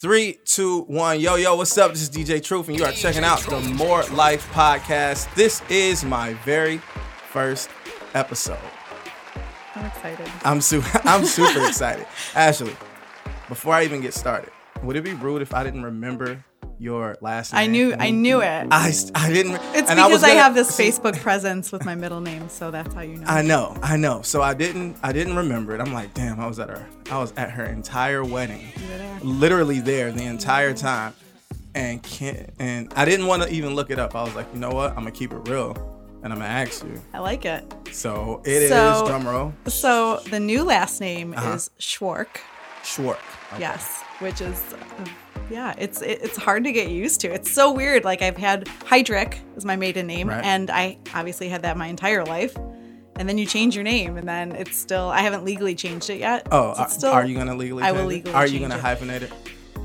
Three, two, one. Yo, yo, what's up? This is DJ Truth, and you are checking out the More Life Podcast. This is my very first episode. I'm excited. I'm super I'm super excited. Ashley, before I even get started, would it be rude if I didn't remember your last name? I knew I knew it. I, I didn't it's and because was I, gonna- have this Facebook presence with my middle name, so that's how you know. I know, I know. So I didn't I didn't remember it. I'm like, damn, I was at her I was at her entire wedding. You were there. literally there the entire time and can't and I didn't want to even look it up. I was like, you know what? I'm gonna keep it real and I'm gonna ask you. I like it. So it is So- drum roll So the new last name Uh-huh. is Schwark. Schwark. Okay. Yes, which is yeah, it's it, it's hard to get used to. It's so weird. Like I've had Heydrich is my maiden name, Right. and I obviously had that my entire life. And then you change your name, and then it's still I haven't legally changed it yet. Oh, So are, uh, still, are you gonna legally? I will change it? legally Are you gonna it. hyphenate it?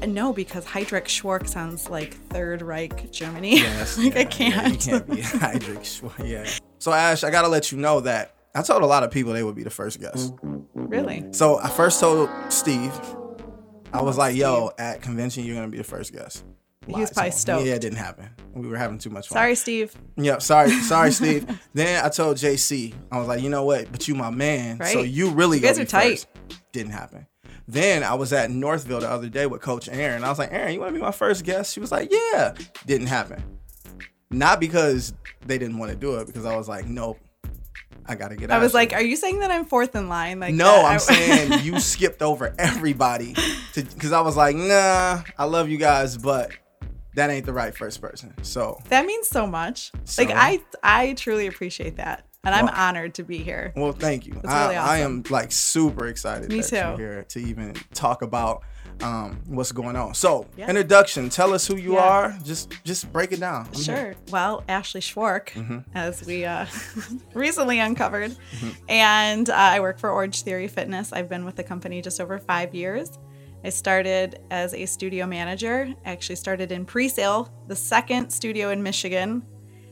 Uh, no, because Heydrich Schwark sounds like Third Reich Germany. Yes. like yeah, I can't. you can't be Heydrich Schwark. Yeah. So Ash, I gotta let you know that I told a lot of people they would be the first guest. really? So I first told Steve, I was like, "Yo, at convention, you're gonna be the first guest." He was probably stoked. Yeah, it didn't happen. We were having too much fun. Sorry, Steve. Yep. Sorry. Sorry, Steve. then I told JC, I was like, you know what? But you my man. So you really You guys are tight. first. Didn't happen. Then I was at Northville the other day with Coach Aaron. I was like, Aaron, you want to be my first guest? She was like, yeah. Didn't happen. Not because they didn't want to do it, because I was like, nope. I gotta get out. I was like, are you saying that I'm fourth in line? Like no, that? I'm saying you skipped over everybody because I was like, nah, I love you guys, but that ain't the right first person. So that means so much. So- Like I I truly appreciate that. And I'm honored to be here. Well, thank you. I, really I am like super excited Me too. here to even talk about um, what's going on. So, Yeah. introduction. Tell us who you Yeah. are. Just just break it down. I'm here. Sure. Well, Ashley Schwark, Mm-hmm. as we uh, recently uncovered, and uh, I work for Orange Theory Fitness. I've been with the company just over five years. I started as a studio manager. I actually started in pre-sale, the second studio in Michigan.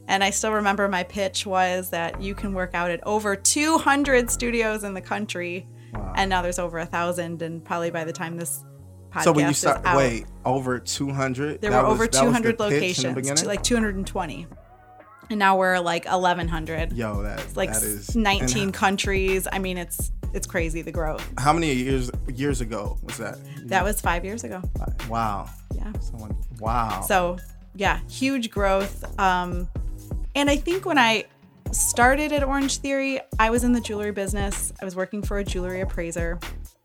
And I still remember my pitch was that you can work out at over 200 studios in the country, Wow. and now there's over a thousand. And probably by the time this podcast So when you start, wait, over 200. there were was- over that was the 200 pitch in the locations, like 220. And now we're like 1100. Yo, that Like that is 19 and countries. I mean, it's it's crazy the growth. How many years years ago was that? That was 5 years ago. wow. Yeah. Someone. Wow. So, yeah, huge growth. Um and I think when I started at Orange Theory, I was in the jewelry business. I was working for a jewelry appraiser.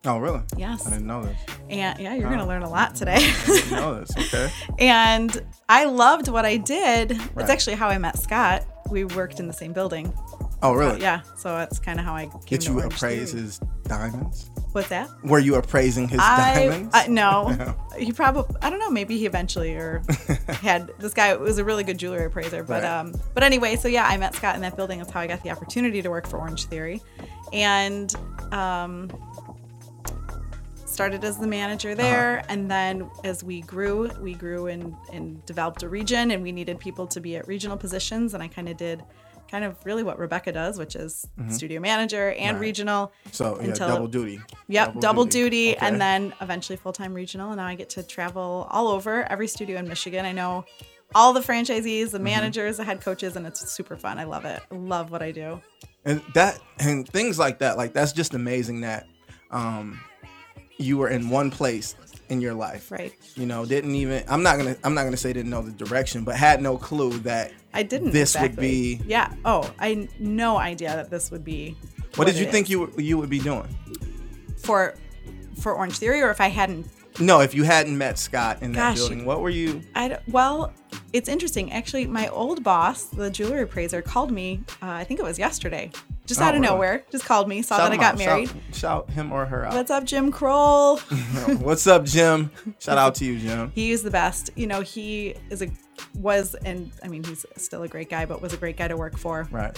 Oh, really? Yes. I didn't know this. And yeah, you're going to Oh. learn a lot today. I didn't know this. Okay. and I loved what I did. Right. It's actually how I met Scott. We worked in the same building. Oh, really? Yeah, so that's kind of how I came Did you appraise Theory. his diamonds? What's that? Were you appraising his I, diamonds? I no. he probably I don't know. Maybe he eventually or had this guy was a really good jewelry appraiser. But Right. um, but anyway, so yeah, I met Scott in that building. That's how I got the opportunity to work for Orange Theory, and um, started as the manager Uh-huh. there. And then as we grew, we grew and and developed a region, and we needed people to be at regional positions. And I kind of did. Kind of really what Rebecca does, which is studio manager and Mm-hmm. Right. regional. So yeah, until- double duty. Yep, double, duty, Okay. and then eventually full time regional. And now I get to travel all over every studio in Michigan. I know all the franchisees, Mm-hmm. the managers, the head coaches, and it's super fun. I love it. I love what I do. and that and things like that. Like that's just amazing that um, you were in one place in your life. Right. You know, didn't even. I'm not gonna. I'm not gonna say didn't know the direction, but had no clue that. I didn't. This would be- Yeah. Oh, I no idea that this would be. What, did you think is. you would- you would be doing? for for Orange Theory, or if I hadn't No, if you hadn't met Scott in that Gosh, building, what were you? I well, it's interesting. Actually, my old boss, the jewelry appraiser, called me. Uh, I think it was yesterday, just Oh, out of really? nowhere. Just called me, saw Shout that I got out. married. Shout, shout him or her out. What's up, Jim Kroll? What's up, Jim? Shout out to you, Jim. he is the best. You know, he is a was and I mean he's still a great guy, but was a great guy to work for. Right.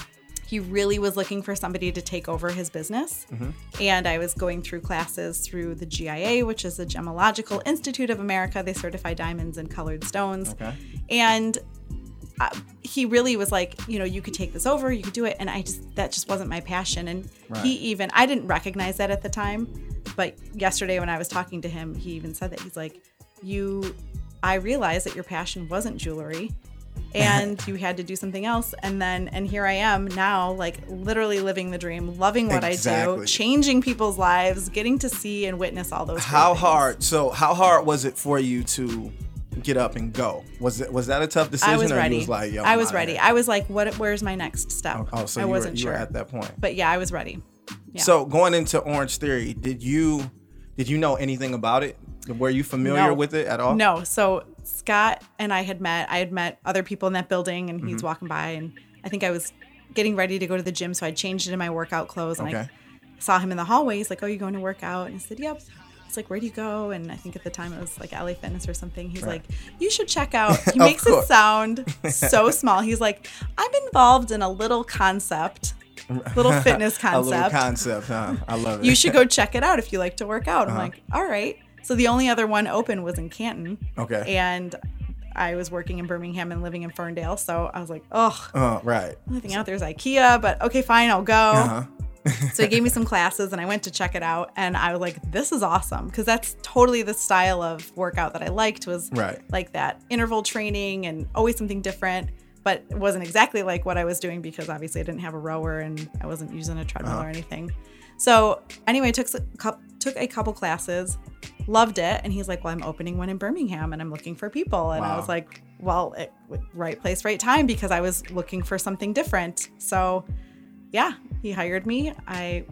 He really was looking for somebody to take over his business. Mm-hmm. And I was going through classes through the GIA, which is the Gemological Institute of America. They certify diamonds and colored stones. Okay. And uh, he really was like, you know, you could take this over, you could do it. And I just, that just wasn't my passion. And Right. he even, I didn't recognize that at the time. But yesterday when I was talking to him, he even said that he's like, you I realized that your passion wasn't jewelry and you had to do something else and then and here I am now like literally living the dream, loving what I do, changing people's lives, getting to see and witness all those How hard? So how hard was it for you to get up and go? Was it was that a tough decision? I was or ready. You was like, Yo, I was ready. I was like, what where's my next step? Oh, so I you, wasn't were, sure. at that point. But yeah, I was ready. Yeah. So going into Orange Theory, did you did you know anything about it? Were you familiar No. with it at all? No. So Scott and I had met. I had met other people in that building, and Mm-hmm. he's walking by, and I think I was getting ready to go to the gym, so I changed into my workout clothes, and Okay. I saw him in the hallway. He's like, "Oh, you going to work out?" And I said, "Yep." It's like, "Where do you go?" And I think at the time it was like LA Fitness or something. He's Right. like, "You should check out." He makes it sound so small. He's like, "I'm involved in a little concept, little fitness A little concept." concept, huh? I love it. you should go check it out if you like to work out. I'm Uh-huh. like, all right. So the only other one open was in Canton. Okay. And I was working in Birmingham and living in Ferndale. So I was like, oh, Uh, right. only thing out there is IKEA, but okay, fine, I'll go. Uh-huh. so he gave me some classes and I went to check it out. And I was like, this is awesome. Because that's totally the style of workout that I liked was Right. like that interval training and always something different. But it wasn't exactly like what I was doing because obviously I didn't have a rower and I wasn't using a treadmill Uh-huh. or anything. So anyway, took a took a couple classes, loved it, and he's like, "Well, I'm opening one in Birmingham, and I'm looking for people." And I was like, "Well, it, right place, right time," because I was looking for something different. So, yeah, he hired me. I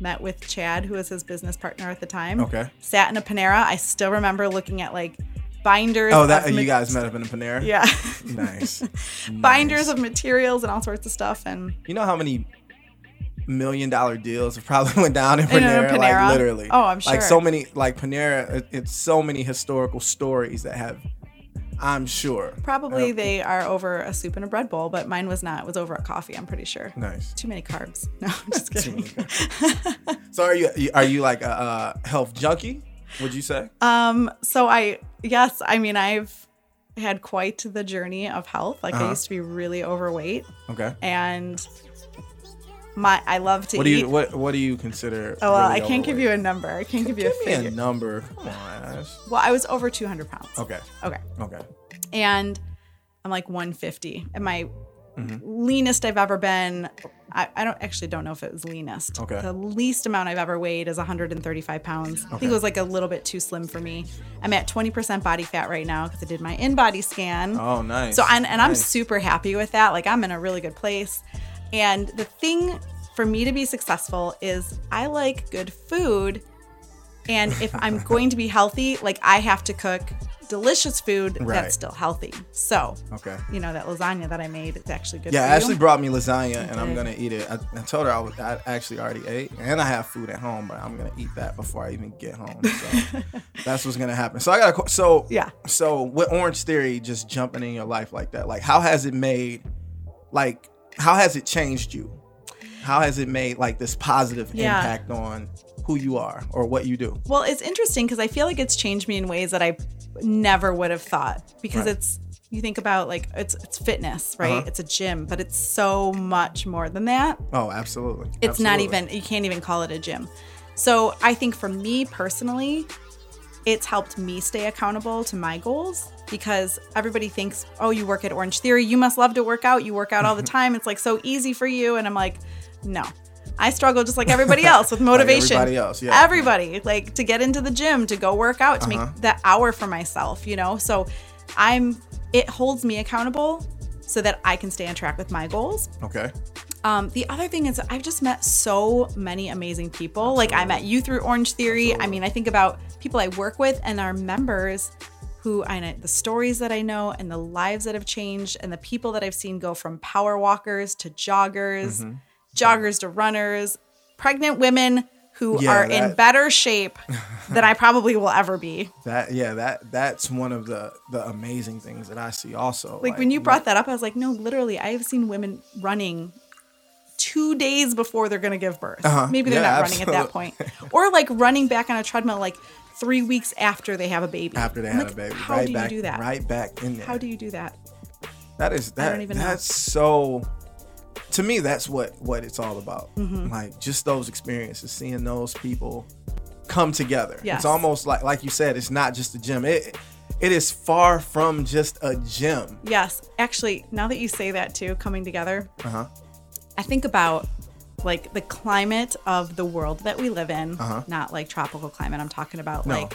met with Chad, who was his business partner at the time. Okay. Sat in a Panera. I still remember looking at like binders. Oh, that of you guys met up in a Panera? Yeah. Nice. binders Nice. of materials and all sorts of stuff and You know how many million dollar deals have probably went down in In Panera? Like literally. Oh, I'm sure. Like so many like Panera, it's so many historical stories that have I'm sure. probably Yep. they are over a soup and a bread bowl, but mine was not. It was over a coffee, I'm pretty sure. Nice. Too many carbs. No, I'm just kidding. So are you are you like a, a health junkie? Would you say? Um, so I yes, I mean I've had quite the journey of health. Like I Uh-huh. used to be really overweight Okay. and my I love to What do eat. you what what do you consider? oh well, really I can't give you a number. I can't give you a Give me figure. a number. Come on, Ash. well, I was over 200 pounds. Okay. Okay. Okay. and I'm like 150. And my Mhm. leanest I've ever been, I, I don't actually don't know if it was leanest. Okay. The least amount I've ever weighed is 135 pounds. I think it was like a little bit too slim for me. I'm at 20% body fat right now because I did my InBody scan. Oh, nice. So and, and I'm super happy with that. Like I'm in a really good place. And the thing for me to be successful is I like good food. And if I'm going to be healthy, like I have to cook delicious food Right. that's still healthy. So, Okay. you know, that lasagna that I made, it's actually good Yeah, Ashley brought me lasagna, and I'm gonna eat it. I, I told her I, was, I actually already ate, and I have food at home, but I'm gonna eat that before I even get home. So that's what's gonna happen. So I got a so Yeah. So with Orange Theory just jumping in your life like that, like how has it made, like how has it changed you? How has it made like this positive Yeah. impact on who you are or what you do? Well, it's interesting because I feel like it's changed me in ways that I never would have thought because Right. it's you think about like it's it's fitness, right? Uh-huh. It's a gym, but it's so much more than that. Oh, absolutely. It's not even you can't even call it a gym. So, I think for me personally, it's helped me stay accountable to my goals because everybody thinks, "Oh, you work at Orange Theory, you must love to work out. You work out all the time. It's like so easy for you." And I'm like, "No. I struggle just like everybody else with motivation. everybody else, yeah. Everybody like to get into the gym, to go work out, to Uh-huh. make that hour for myself, you know? So I'm it holds me accountable so that I can stay on track with my goals. Okay. Um, the other thing is I've just met so many amazing people. Like I met you through Orange Theory. I mean, I think about people I work with and our members who I know the stories that I know and the lives that have changed and the people that I've seen go from power walkers to joggers, Mm-hmm. joggers to runners, pregnant women who Yeah, are in better shape than I probably will ever be. That yeah, that that's one of the the amazing things that I see also. Like when you brought that up, I was like, no, literally, I have seen women running two days before they're going to give birth. Uh-huh. Maybe they're Yeah, not running at that point. Or like running back on a treadmill like three weeks after they have a baby. after they I'm had like, a baby, How right do you do that? right back in there. How do you do that? that is that don't even know. that's so to me that's what what it's all about Mm-hmm. like just those experiences seeing those people come together. Yes. It's almost like like you said, it's not just a gym. It it is far from just a gym. Yes, actually, now that you say that too, coming together, Uh-huh. I think about like the climate of the world that we live in, Uh-huh. not like tropical climate. I'm talking about No. like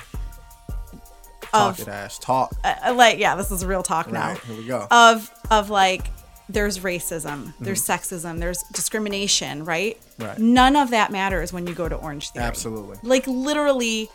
Talk of Ash. Talk. uh, like yeah, this is real talk now. Here we go. Of of like there's racism, there's sexism, there's discrimination, right? Mm-hmm. Right. None of that matters when you go to Orange Theory. Absolutely. Like literally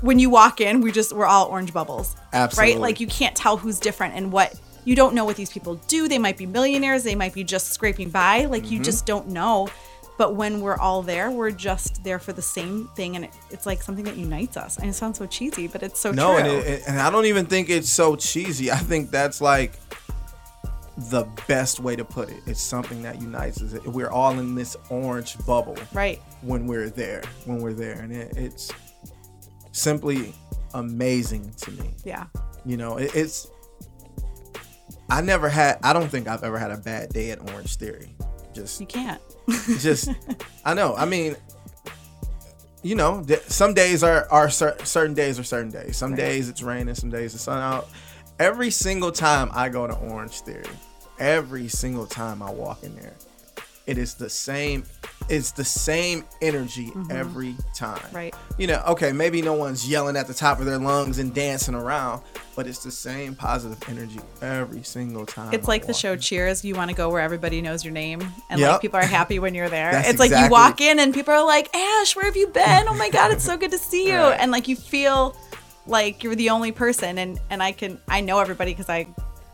when you walk in, we just we're all orange bubbles. Absolutely. Right? Like you can't tell who's different and what you don't know what these people do. They might be millionaires, they might be just scraping by. Like Mm-hmm. you just don't know. But when we're all there, we're just there for the same thing, and it, it's like something that unites us. And it sounds so cheesy, but it's so No, true. and, it, and I don't even think it's so cheesy. I think that's like the best way to put it. It's something that unites us. We're all in this orange bubble right? when we're there. When we're there, and it, it's simply amazing to me. Yeah. You know, it, it's. I never had. I don't think I've ever had a bad day at Orange Theory. Just You can't. just i know i mean you know some days are are cer- certain days are certain days some Right. days it's raining some days the sun out every single time i go to orange theory every single time i walk in there it is the same it's the same energy every time Mm-hmm. Right. you know okay maybe no one's yelling at the top of their lungs and dancing around but it's the same positive energy every single time It's I like the show. Cheers. You want to go where everybody knows your name, and Yep. like people are happy when you're there. It's like you walk in and people are like, "Ash, where have you been? Oh my god, it's so good to see you!" Right. And like you feel like you're the only person, and and I can I know everybody because I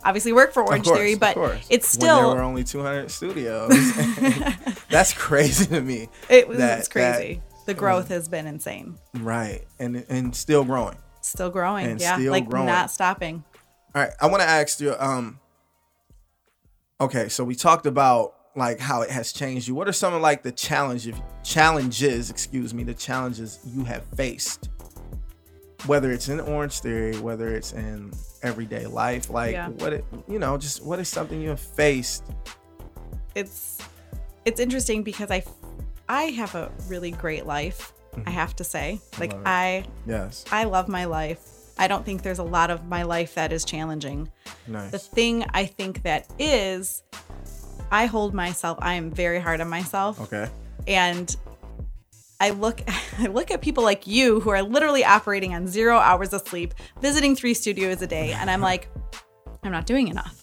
obviously work for Orange course, Theory, but it's when there still were only 200 studios. That's crazy to me. it was that- it's crazy. the growth has been insane. Right, and and still growing. Still growing, And yeah, still like growing. not stopping. All right, I want to ask you. Um, okay, so we talked about like how it has changed you. What are some of like the challenges, challenges, excuse me, the challenges you have faced? Whether it's in Orange Theory, whether it's in everyday life, like Yeah. what it, you know, just what is something you have faced? it's it's interesting because I I have a really great life. I have to say, like Mm-hmm. I Yes, I love my life. I don't think there's a lot of my life that is challenging. Nice. The thing I think that is, I hold myself. I am very hard on myself, Okay, and I look I look at people like you who are literally operating on zero hours of sleep, visiting three studios a day, and I'm like, I'm not doing enough.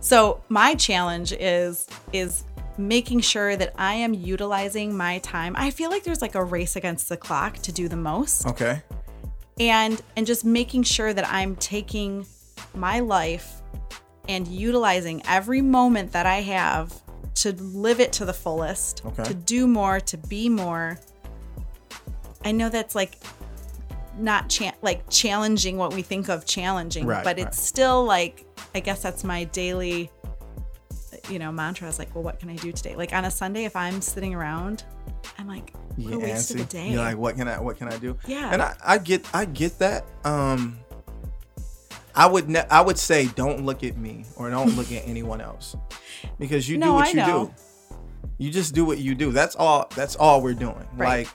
So my challenge is is making sure that I am utilizing my time. I feel like there's like a race against the clock to do the most okay, and and just making sure that I'm taking my life and utilizing every moment that I have to live it to the fullest, Okay. to do more, to be more. I know that's like not cha- like challenging what we think of challenging, Right, but it's still like I guess that's my daily you know mantra is like well what can I do today? Like on a Sunday if I'm sitting around I'm like what a get waste of day. You're like, what can I, what can I do? Yeah. and I, I get, I get that. Um, I would, ne- I would say, don't look at me or don't look at anyone else, because you do what I you know. do. You just do what you do. That's all. That's all we're doing. Right. Like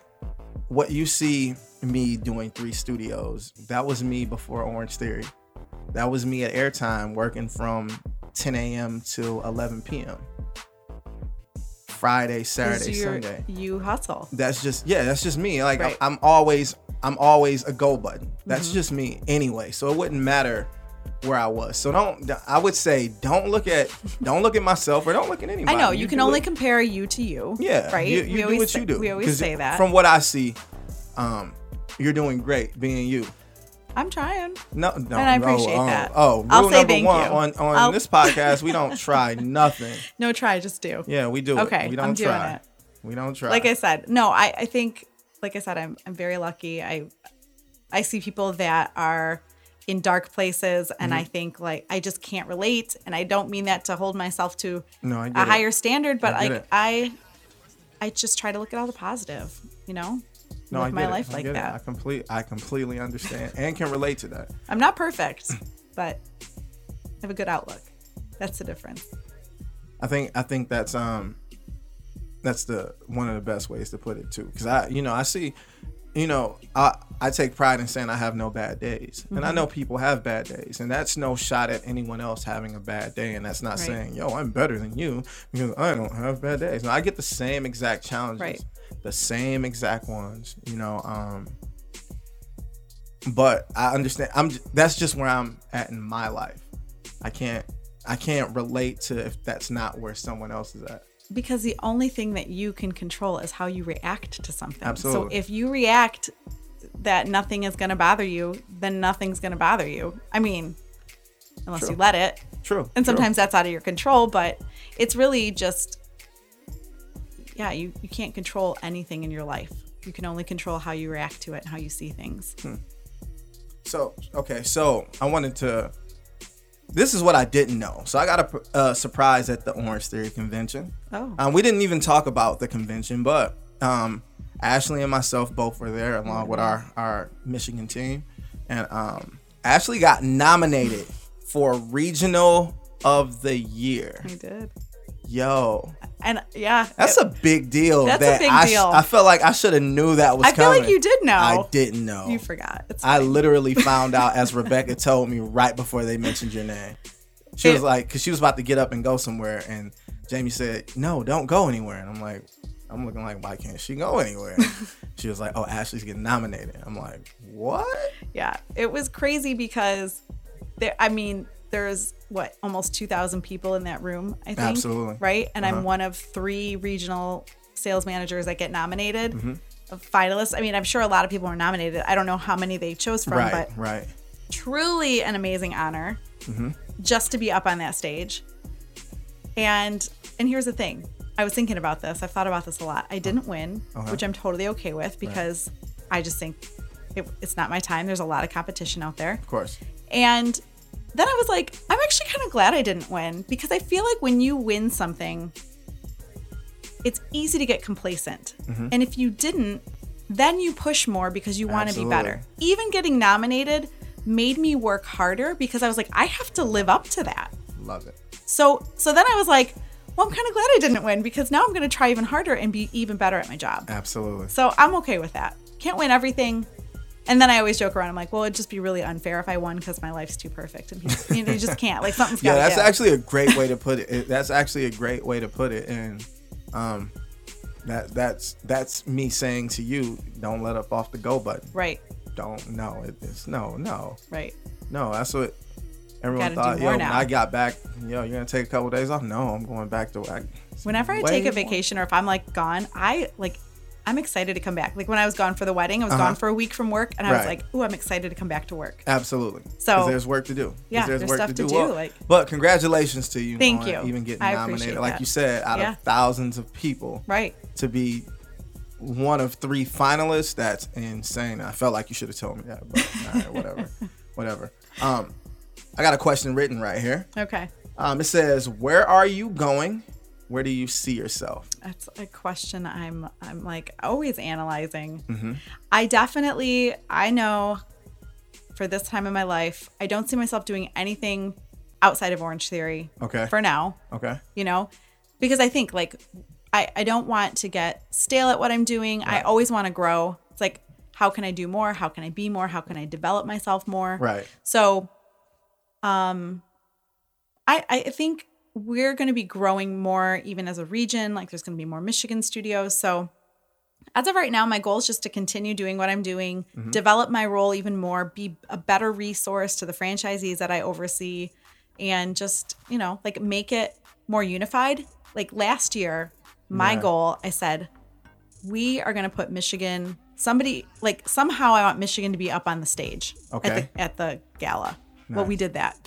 what you see me doing three studios. That was me before Orange Theory. That was me at Airtime working from 10 a.m. till 11 p.m. Friday, Saturday, you're- Sunday You hustle. that's just yeah that's just me like Right. I'm, I'm always i'm always a go button that's Mhm. just me anyway so it wouldn't matter where i was so don't i would say don't look at don't look at myself or don't look at anybody. I know you, can only it- compare you to you. yeah right. you, you we do always what say, you do We always say that. from what i see um you're doing great being you I'm trying. no, no, And I no, appreciate oh, that. Oh, rule I'll say number thank one you. on on I'll- this podcast, we don't try nothing. No try, just do. Yeah, we do Okay, it. We don't I'm try. it. We don't try. Like I said, no, I, I think, like I said, I'm I'm very lucky. I I see people that are in dark places, and Mm-hmm. I think like I just can't relate, and I don't mean that to hold myself to no, a it. higher standard, but I like it. I I just try to look at all the positive, you know. No, live I my life I like that. I complete, I completely understand and can relate to that. I'm not perfect, but I have a good outlook. That's the difference. I think, I think that's um, that's the one of the best ways to put it too. Because I, you know, I see, you know, I I take pride in saying I have no bad days, and I Mm-hmm. know people have bad days, and that's no shot at anyone else having a bad day, and that's not Right. saying yo I'm better than you because I don't have bad days. No, I get the same exact challenges, Right. the same exact ones, you know. Um, but I understand. I'm that's just where I'm at in my life. I can't I can't relate to if that's not where someone else is at. Because the only thing that you can control is how you react to something. Absolutely. So if you react that nothing is going to bother you, then nothing's going to bother you. I mean, unless True. you let it. True. And true. sometimes that's out of your control, but it's really just yeah, you, you can't control anything in your life. You can only control how you react to it and how you see things. Hmm. So okay, so I wanted to. This is what I didn't know. So I got a uh, surprise at the Orange Theory convention. Oh. Um, we didn't even talk about the convention, but um, Ashley and myself both were there along with our our Michigan team, and um, Ashley got nominated for Regional of the Year. I did. Yo, And yeah, that's it- a big deal. That's a that big I, deal. I felt like I should have knew that was I feel coming. like you did know. I didn't know. You forgot. It's I literally found out as Rebecca told me right before they mentioned your name. She was like, because she was about to get up and go somewhere, and Jamie said, "No, don't go anywhere." And I'm like, I'm looking like, why can't she go anywhere? she was like, "Oh, Ashley's getting nominated." I'm like, what? yeah, it was crazy because there. I mean, there's what almost 2,000 people in that room. I think. Absolutely. Right, and Uh-huh. I'm one of three regional sales managers that get nominated. Mm-hmm. Finalists. I mean, I'm sure a lot of people were nominated. I don't know how many they chose from, right, but right. truly an amazing honor Mm-hmm. just to be up on that stage. And and here's the thing. I was thinking about this. I've thought about this a lot. I didn't win, Uh-huh. which I'm totally okay with because I just think it, it's not my time. There's a lot of competition out there. Of course. And then I was like, I'm actually kind of glad I didn't win because I feel like when you win something, it's easy to get complacent. Mm-hmm. And if you didn't, then you push more because you want to be better. Even getting nominated made me work harder because I was like, I have to live up to that. Love it. So so then I was like, well, I'm kind of glad I didn't win because now I'm going to try even harder and be even better at my job. Absolutely. So I'm okay with that. Can't win everything. And then I always joke around. I'm like, well, it'd just be really unfair if I won because my life's too perfect, and people, you know, you just can't. Like something's got Yeah, that's actually a great way to put it. That's actually a great way to put it, and um, that that's that's me saying to you, don't let up off the go button. right, Don't no, it, it's no, no, right. no. That's what everyone thought. Yo, when. I got back, yo, you're gonna take a couple days off? No, I'm going back to work. Whenever I take a vacation or if I'm like gone, I like. I'm excited to come back. Like when I was gone for the wedding, I was Uh-huh. gone for a week from work, and I was like, "Ooh, I'm excited to come back to work." Absolutely. So- there's work to do. Yeah, there's stuff to do, Well, like- but congratulations to you. Thank on you. Even getting I nominated, like that. you said, out Yeah. of thousands of people, Right. to be one of three finalists. That's insane. I felt like you should have told me that, but right, whatever, whatever. Um, I got a question written right here. Okay. Um, it says, "Where are you going? Where do you see yourself?" That's a question I'm I'm like always analyzing. Mm-hmm. I definitely I know for this time in my life, I don't see myself doing anything outside of Orange Theory Okay. for now, Okay. you know? Because I think like I I don't want to get stale at what I'm doing. I always want to grow. It's like how can I do more? How can I be more? How can I develop myself more? Right. So, um, I I think we're going to be growing more even as a region. Like there's going to be more Michigan studios. So, as of right now, my goal is just to continue doing what I'm doing, mm-hmm. develop my role even more, be a better resource to the franchisees that I oversee, and just you know like make it more unified. Like last year, my Yeah. goal, I said, we are going to put Michigan. Somebody like somehow I want Michigan to be up on the stage Okay. at the at the gala. Well, we did that.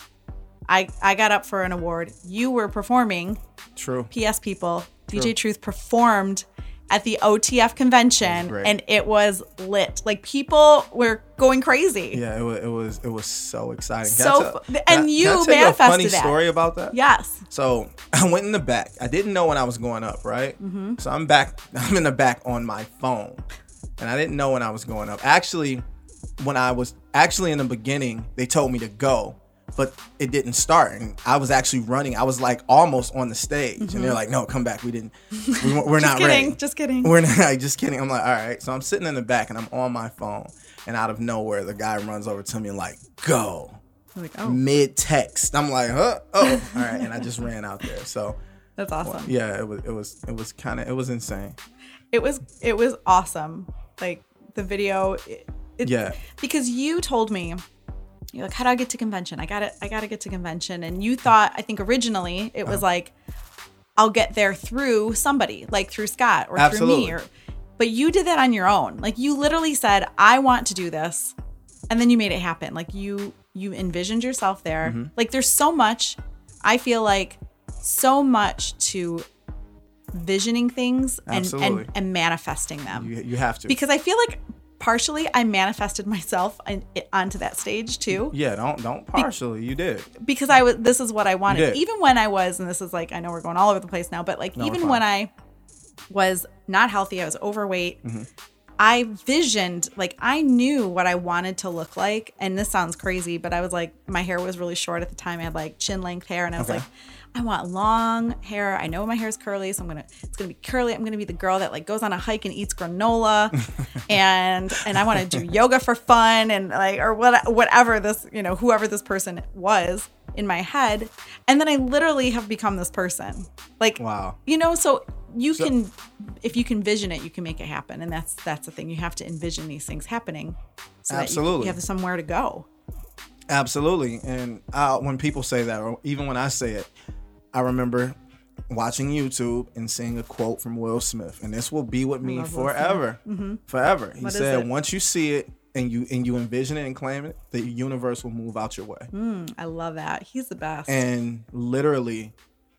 I I got up for an award. You were performing. True. PS people, True. DJ Truth performed at the OTF convention, great. and it was lit. Like people were going crazy. Yeah, it was. It was. It was so exciting. So Can I tell- fu- can and can I you tell you a funny that. story about that. Yes. So I went in the back. I didn't know when I was going up, right? Mm-hmm. So I'm back. I'm in the back on my phone, and I didn't know when I was going up. Actually, when I was actually in the beginning, they told me to go, but it didn't start. And I was actually running. I was like almost on the stage, and Mm-hmm. they're like, "No, come back. We didn't. We, we're we're not kidding, ready. just kidding. We're not. Just kidding." I'm like, "All right." So I'm sitting in the back, and I'm on my phone, and out of nowhere, the guy runs over to me and like, "Go." I'm like, oh, Mid text, I'm like, huh? Oh, all right, and I just ran out there. So, that's awesome. yeah, it was, it was, it was kind of, it was insane. It was it was awesome. Like the video. It, it- Yeah. Because you told me. You're like, how do I get to convention? I got to I got to get to convention. And you thought, I think originally it Uh-huh. was like, I'll get there through somebody, like through Scott or Absolutely. through me. Or, but you did that on your own. Like you literally said, I want to do this, and then you made it happen. Like you you envisioned yourself there. Mm-hmm. Like there's so much. I feel like so much to visioning things and, and and manifesting them You, you have to. because I feel like partially I manifested myself in, onto that stage too yeah, don't don't partially. You did. because I was this is what I wanted even when I was and this is like I know we're going all over the place now but like No, even when. I was not healthy I was overweight Mm-hmm. I visioned like I knew what I wanted to look like and this sounds crazy but I was like my hair was really short at the time I had like chin length hair and I was Okay. like I want long hair. I know my hair is curly, so I'm gonna it's gonna be curly. I'm gonna be the girl that like goes on a hike and eats granola, and and I want to do yoga for fun and like or what whatever this you know whoever this person was in my head, and then I literally have become this person. Like Wow. you know, so you So- can if you can vision it, you can make it happen, and that's that's the thing. You have to envision these things happening, so that you, Absolutely. you have somewhere to go. Absolutely. And uh, when people say that, or even when I say it, I remember watching YouTube and seeing a quote from Will Smith, and this will be with me Will Smith. forever, forever. He What said, once you see it and you and you envision it and claim it, the universe will move out your way. Mm, I love that. He's the best. And literally,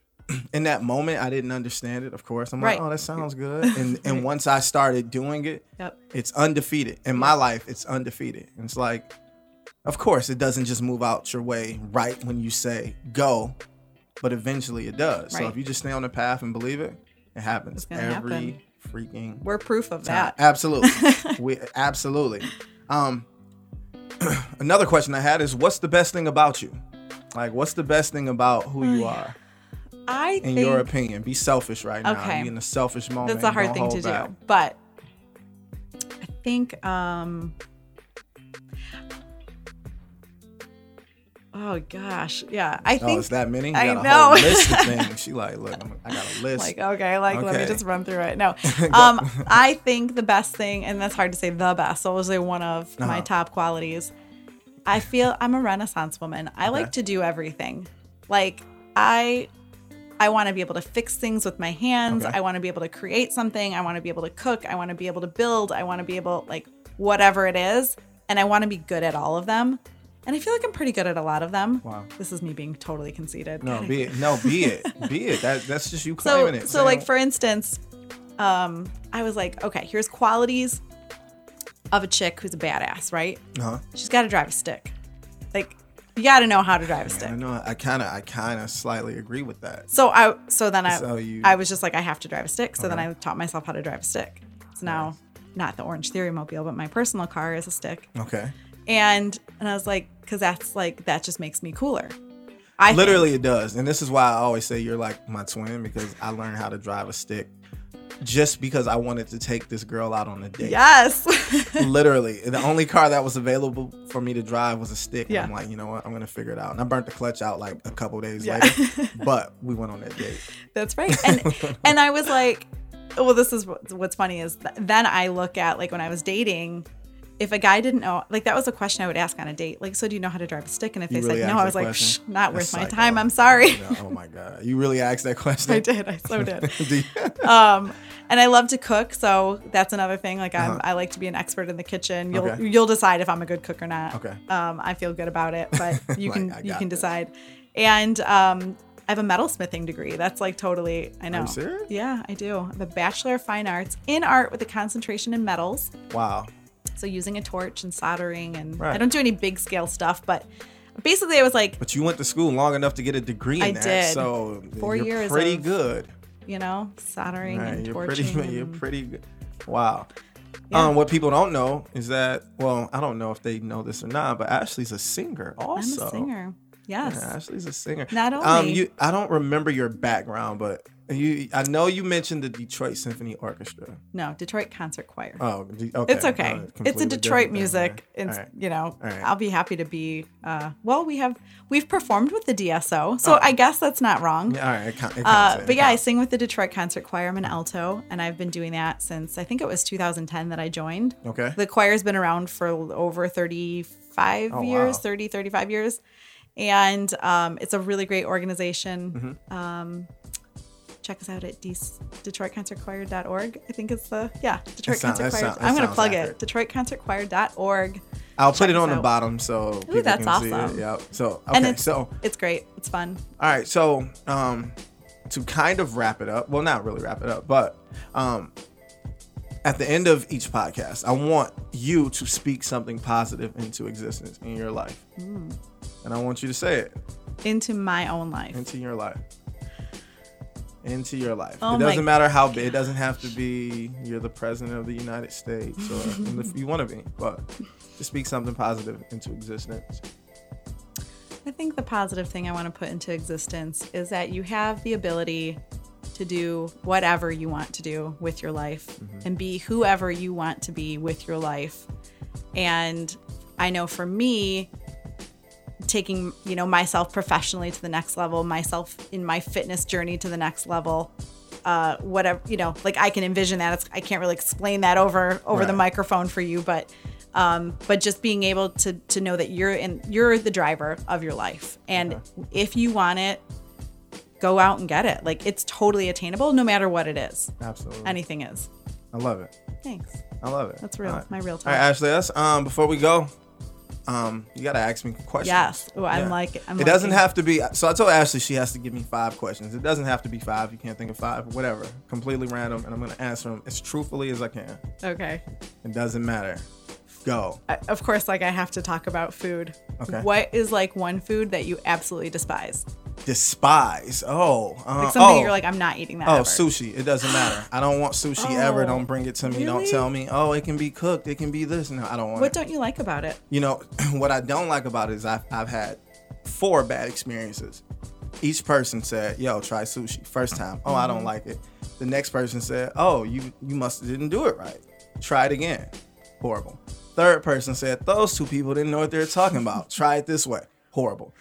in that moment, I didn't understand it. Of course, I'm Right. like, oh, that sounds good. And and once I started doing it, yep. it's undefeated in my life. It's undefeated. And it's like, of course, it doesn't just move out your way right when you say go, but eventually it does. So if you just stay on the path and believe it, it happens every happen. freaking We're proof of time. that. Absolutely, we absolutely. Um, another question I had is, what's the best thing about you? Like, what's the best thing about who you are, I in think your opinion? Be selfish right now. Okay. Be in a selfish moment. that's a hard thing to back. do. But I think um Oh gosh. Yeah. I Oh, think it's that many? You I got a know. whole list of things. She like, look, I'm, I got a list. like okay, like let me just run through it. No. Um I think the best thing and that's hard to say the best. So I'll say one of my Uh-huh. top qualities. I feel I'm a renaissance woman. I like to do everything. Like I I want to be able to fix things with my hands. Okay. I want to be able to create something. I want to be able to cook. I want to be able to build. I want to be able like whatever it is, and I want to be good at all of them. And I feel like I'm pretty good at a lot of them. Wow. This is me being totally conceited. No, God, be it. No, be it. Be it. That that's just you so claiming it. so like for instance um i was like okay here's qualities of a chick who's a badass right uh-huh. she's got to drive a stick like you got to know how to drive a stick I know. I kind of, I kind of slightly agree with that. so i so then i So you- i was just like i have to drive a stick so then i taught myself how to drive a stick so now not the orange theory mobile but my personal car is a stick Okay. And and i was like because that's like that just makes me cooler I think. Literally, it does, and this is why I always say you're like my twin because I learned how to drive a stick just because I wanted to take this girl out on a date. yes Literally, the only car that was available for me to drive was a stick. And Yeah. I'm like, you know what? I'm gonna figure it out. And I burnt the clutch out like a couple days Yeah. later, but we went on that date. That's right. And and I was like, well, this is what's funny is th- then I look at like when I was dating, if a guy didn't know, like that was a question I would ask on a date. Like, so do you know how to drive a stick? And if You they really said no, I was like, not worth my psycho. time. I'm sorry. Yeah, oh my god, you really asked that question? I did. I so did. Um, and I love to cook, so that's another thing. Like I'm, Uh-huh. I like to be an expert in the kitchen. You'll Okay. you'll decide if I'm a good cook or not. Okay. Um, I feel good about it, but you Like, can you can this. decide. And um, I have a metalsmithing degree. That's like totally. I know. serious? Yeah, I do. I have a bachelor of fine arts in art with a concentration in metals. wow. So using a torch and soldering, and I don't do any big scale stuff, but basically I was like, But you went to school long enough to get a degree in I that, did. so Four you're years pretty of good. you know, soldering Right, and you're torching. pretty. You're pretty good. Wow. Yeah. Um, what people don't know is that, well, I don't know if they know this or not, but Ashley's a singer also. I'm a singer. Yes. Yeah, Ashley's a singer. Not only. Um, you, I don't remember your background, but you, I know you mentioned the Detroit Symphony Orchestra. No, Detroit Concert Choir. Oh, okay. It's okay. Uh, it's a Detroit music. It's right. you know, right. I'll be happy to be. Uh, well, we have we've performed with the DSO, so Oh. I guess that's not wrong. Yeah, all right. It count- it Uh, but yeah, I sing with the Detroit Concert Choir. I'm an alto, and I've been doing that since I think it was 2010 that I joined. Okay. The choir's been around for over 35 Oh, years, wow. 30, 35 years. And um, it's a really great organization. Mm-hmm. Um, check us out at de- DetroitConcertChoir.org. I think it's the, yeah, Detroit sound- Concert Choir. sound- I'm going to sounds plug accurate. it. DetroitConcertChoir.org. I'll put it on the bottom so people that's can see awesome. it. Yep. So And okay. it's, So it's great. It's fun. all right. So um, to kind of wrap it up. Well, not really wrap it up, but um, at the end of each podcast, I want you to speak something positive into existence in your life, Hmm. and I want you to say it Into my own life. into your life. Into your life. Oh it doesn't matter how big. It doesn't have to be you're the president of the United States or if you want to be, but to speak something positive into existence. I think the positive thing I want to put into existence is that you have the ability to do whatever you want to do with your life mm-hmm. and be whoever you want to be with your life. And I know for me, taking, you know, myself professionally to the next level, myself in my fitness journey to the next level, uh, whatever, you know, like I can envision that. It's, I can't really explain that over over the microphone for you, but um, but just being able to to know that you're in you're the driver of your life and if you want it go out and get it like it's totally attainable no matter what it is Absolutely. anything is I love it. thanks I love it. That's real. All right. My real All talk. right, Ashley. That's um. Before we go, um, you gotta ask me questions. yes Ooh, i'm Yeah. like i'm it doesn't liking- have to be. So I told Ashley she has to give me five questions. It doesn't have to be five. You can't think of five. Whatever. Completely random, and I'm gonna answer them as truthfully as I can. okay It doesn't matter. Go. I, of course like i have to talk about food Okay. what is like one food that you absolutely despise Despise. Oh. Uh, like something oh. you're like i'm not eating that Oh, ever. sushi. It doesn't matter. I don't want sushi ever. Oh, Don't bring it to me. Don't tell me. Oh, it can be cooked. It can be this. No, I don't want what it. don't you like about it You know, what I don't like about it is I've, I've had four bad experiences. Each person said, "Yo, try sushi." First time, oh, I Mm-hmm. don't like it. The next person said, "Oh, you you must didn't do it right. Try it again." Horrible. Third person said, "Those two people didn't know what they were talking about. Try it this way." Horrible.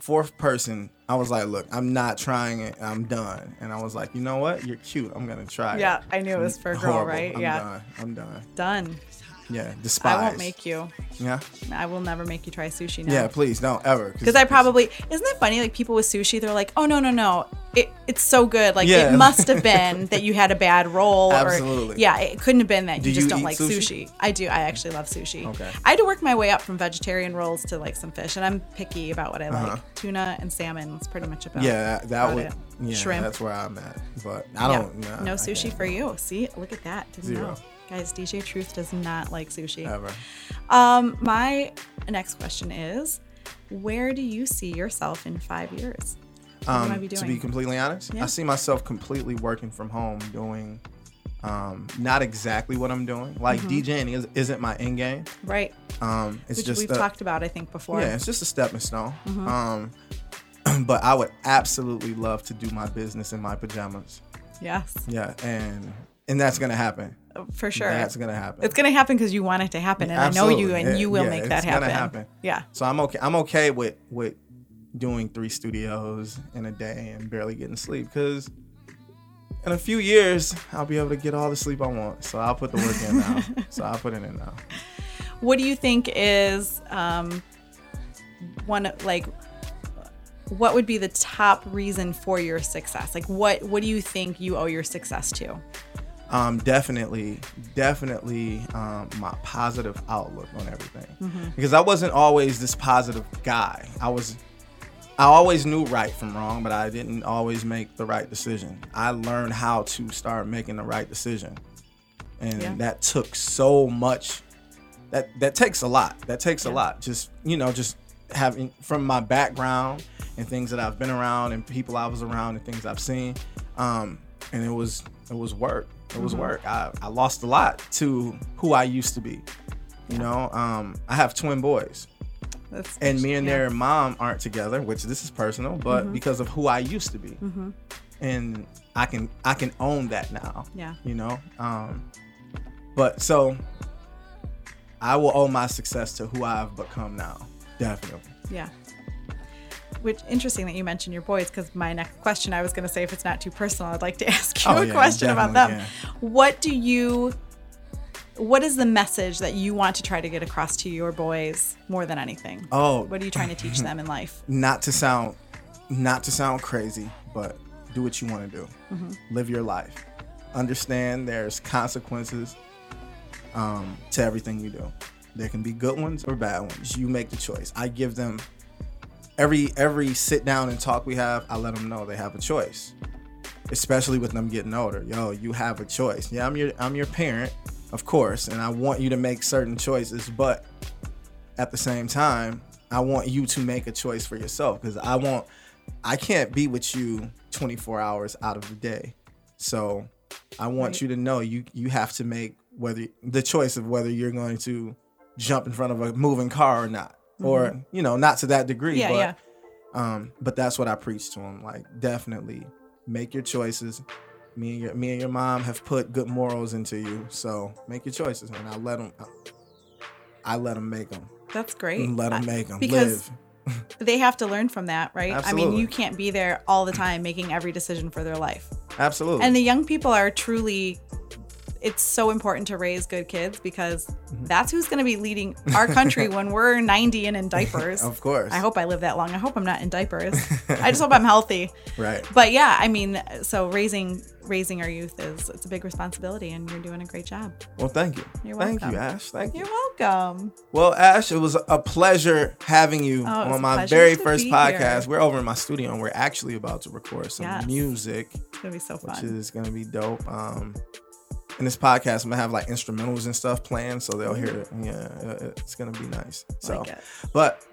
Fourth person, I was like, "Look, I'm not trying it. I'm done." And I was like, "You know what? You're cute. I'm gonna try it." yeah i knew it was for a girl Horrible. right I'm yeah done. I'm done. done Yeah, despise. i won't make you Yeah. i will never make you try sushi now Yeah, please don't ever. Because I probably isn't it funny? Like people with sushi, they're like, "Oh no, no, no, it it's so good. Like Yeah. it must have been that you had a bad roll, Absolutely. or yeah, it couldn't have been that Do you just you don't like sushi? sushi? I do. I actually love sushi. Okay. I had to work my way up from vegetarian rolls to like some fish, and I'm picky about what I like. Uh-huh. Tuna and salmon is pretty much about. Yeah, that, would. it. Yeah, Shrimp. that's where I'm at. But I don't. nah, no sushi for you. See, look at that. Didn't Zero. know. Guys, DJ Truth does not like sushi. Ever. Um, my next question is, where do you see yourself in five years? What Um, be to be completely honest, Yeah. I see myself completely working from home, doing um, not exactly what I'm doing. Like DJing is, isn't my end game. Right. Um, it's Which just we've a, talked about, I think, before. yeah, it's just a stepping stone. Mm-hmm. Um, but I would absolutely love to do my business in my pajamas. Yes, Yeah, and and that's gonna happen. For sure. That's gonna happen. it's gonna happen because you want it to happen, and I know you, Absolutely. and you will Yeah, make that happen. happen. Yeah. So I'm okay. I'm okay with with doing three studios in a day and barely getting sleep because in a few years I'll be able to get all the sleep I want. So I'll put the work in now. so I'll put it in now. What do you think is um, one like? What would be the top reason for your success? Like, what what do you think you owe your success to? Um, definitely, definitely um, my positive outlook on everything. Mm-hmm. Because I wasn't always this positive guy. I was, I always knew right from wrong, but I didn't always make the right decision. I learned how to start making the right decision, and Yeah. that took so much. That that takes a lot. That takes a lot. Just you know, just having from my background and things that I've been around and people I was around and things I've seen. Um, and it was it was work. It was work. I, I lost a lot to who I used to be. You know, um, I have twin boys. That's and me and yeah. their mom aren't together, which this is personal, but Mm-hmm. because of who I used to be, and I can I can own that now. Yeah. you know. Um, but so I will owe my success to who I've become now. Definitely. Yeah. Which interesting that you mentioned your boys because my next question I was going to say if it's not too personal I'd like to ask you Oh, a yeah, question about them. definitely What do you what is the message that you want to try to get across to your boys more than anything? Oh, What are you trying to teach them in life? not to sound not to sound crazy, but do what you want to do. Mm-hmm. Live your life. Understand there's consequences um, to everything you do. There can be good ones or bad ones. You make the choice. I give them every every sit down and talk we have. I let them know they have a choice, especially with them getting older. Yo, you have a choice. Yeah, I'm your I'm your parent, of course, and I want you to make certain choices, but at the same time, I want you to make a choice for yourself because I want I can't be with you 24 hours out of the day. So I want Right. you to know you you have to make whether the choice of whether you're going to jump in front of a moving car or not. Or, you know, not to that degree, Mm-hmm. Yeah, but yeah. um but that's what I preach to them like definitely make your choices. Me and your me and your mom have put good morals into you, so make your choices and I let them I let them make them. That's great. Let them make them because live. they have to learn from that, right? Absolutely. I mean, you can't be there all the time making every decision for their life. Absolutely. And the young people are truly it's so important to raise good kids because Mm-hmm. that's who's going to be leading our country when we're 90 and in diapers. of course. I hope I live that long. I hope I'm not in diapers. I just hope I'm healthy. Right. But yeah, I mean, so raising raising our youth is it's a big responsibility and you're doing a great job. Well, thank you. You're welcome. thank you, Ash. Thank you. You're welcome. Well, Ash, it was a pleasure having you Oh, on my very first podcast. here. We're over in my studio and we're actually about to record some Yes. music, It's going to be so fun. which is gonna be dope. Um, in this podcast, I'm gonna have like instrumentals and stuff playing, so they'll hear it. Yeah, uh, it's gonna be nice. So, Like but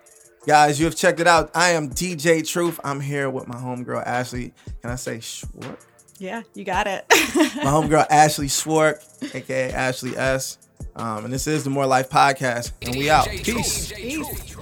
guys, you have checked it out. I am DJ Truth. I'm here with my homegirl Ashley. Can I say Schwark? Yeah, you got it. my homegirl Ashley Schwark, aka Ashley S. Um, and this is the More Life Podcast, and we out. Peace. Peace.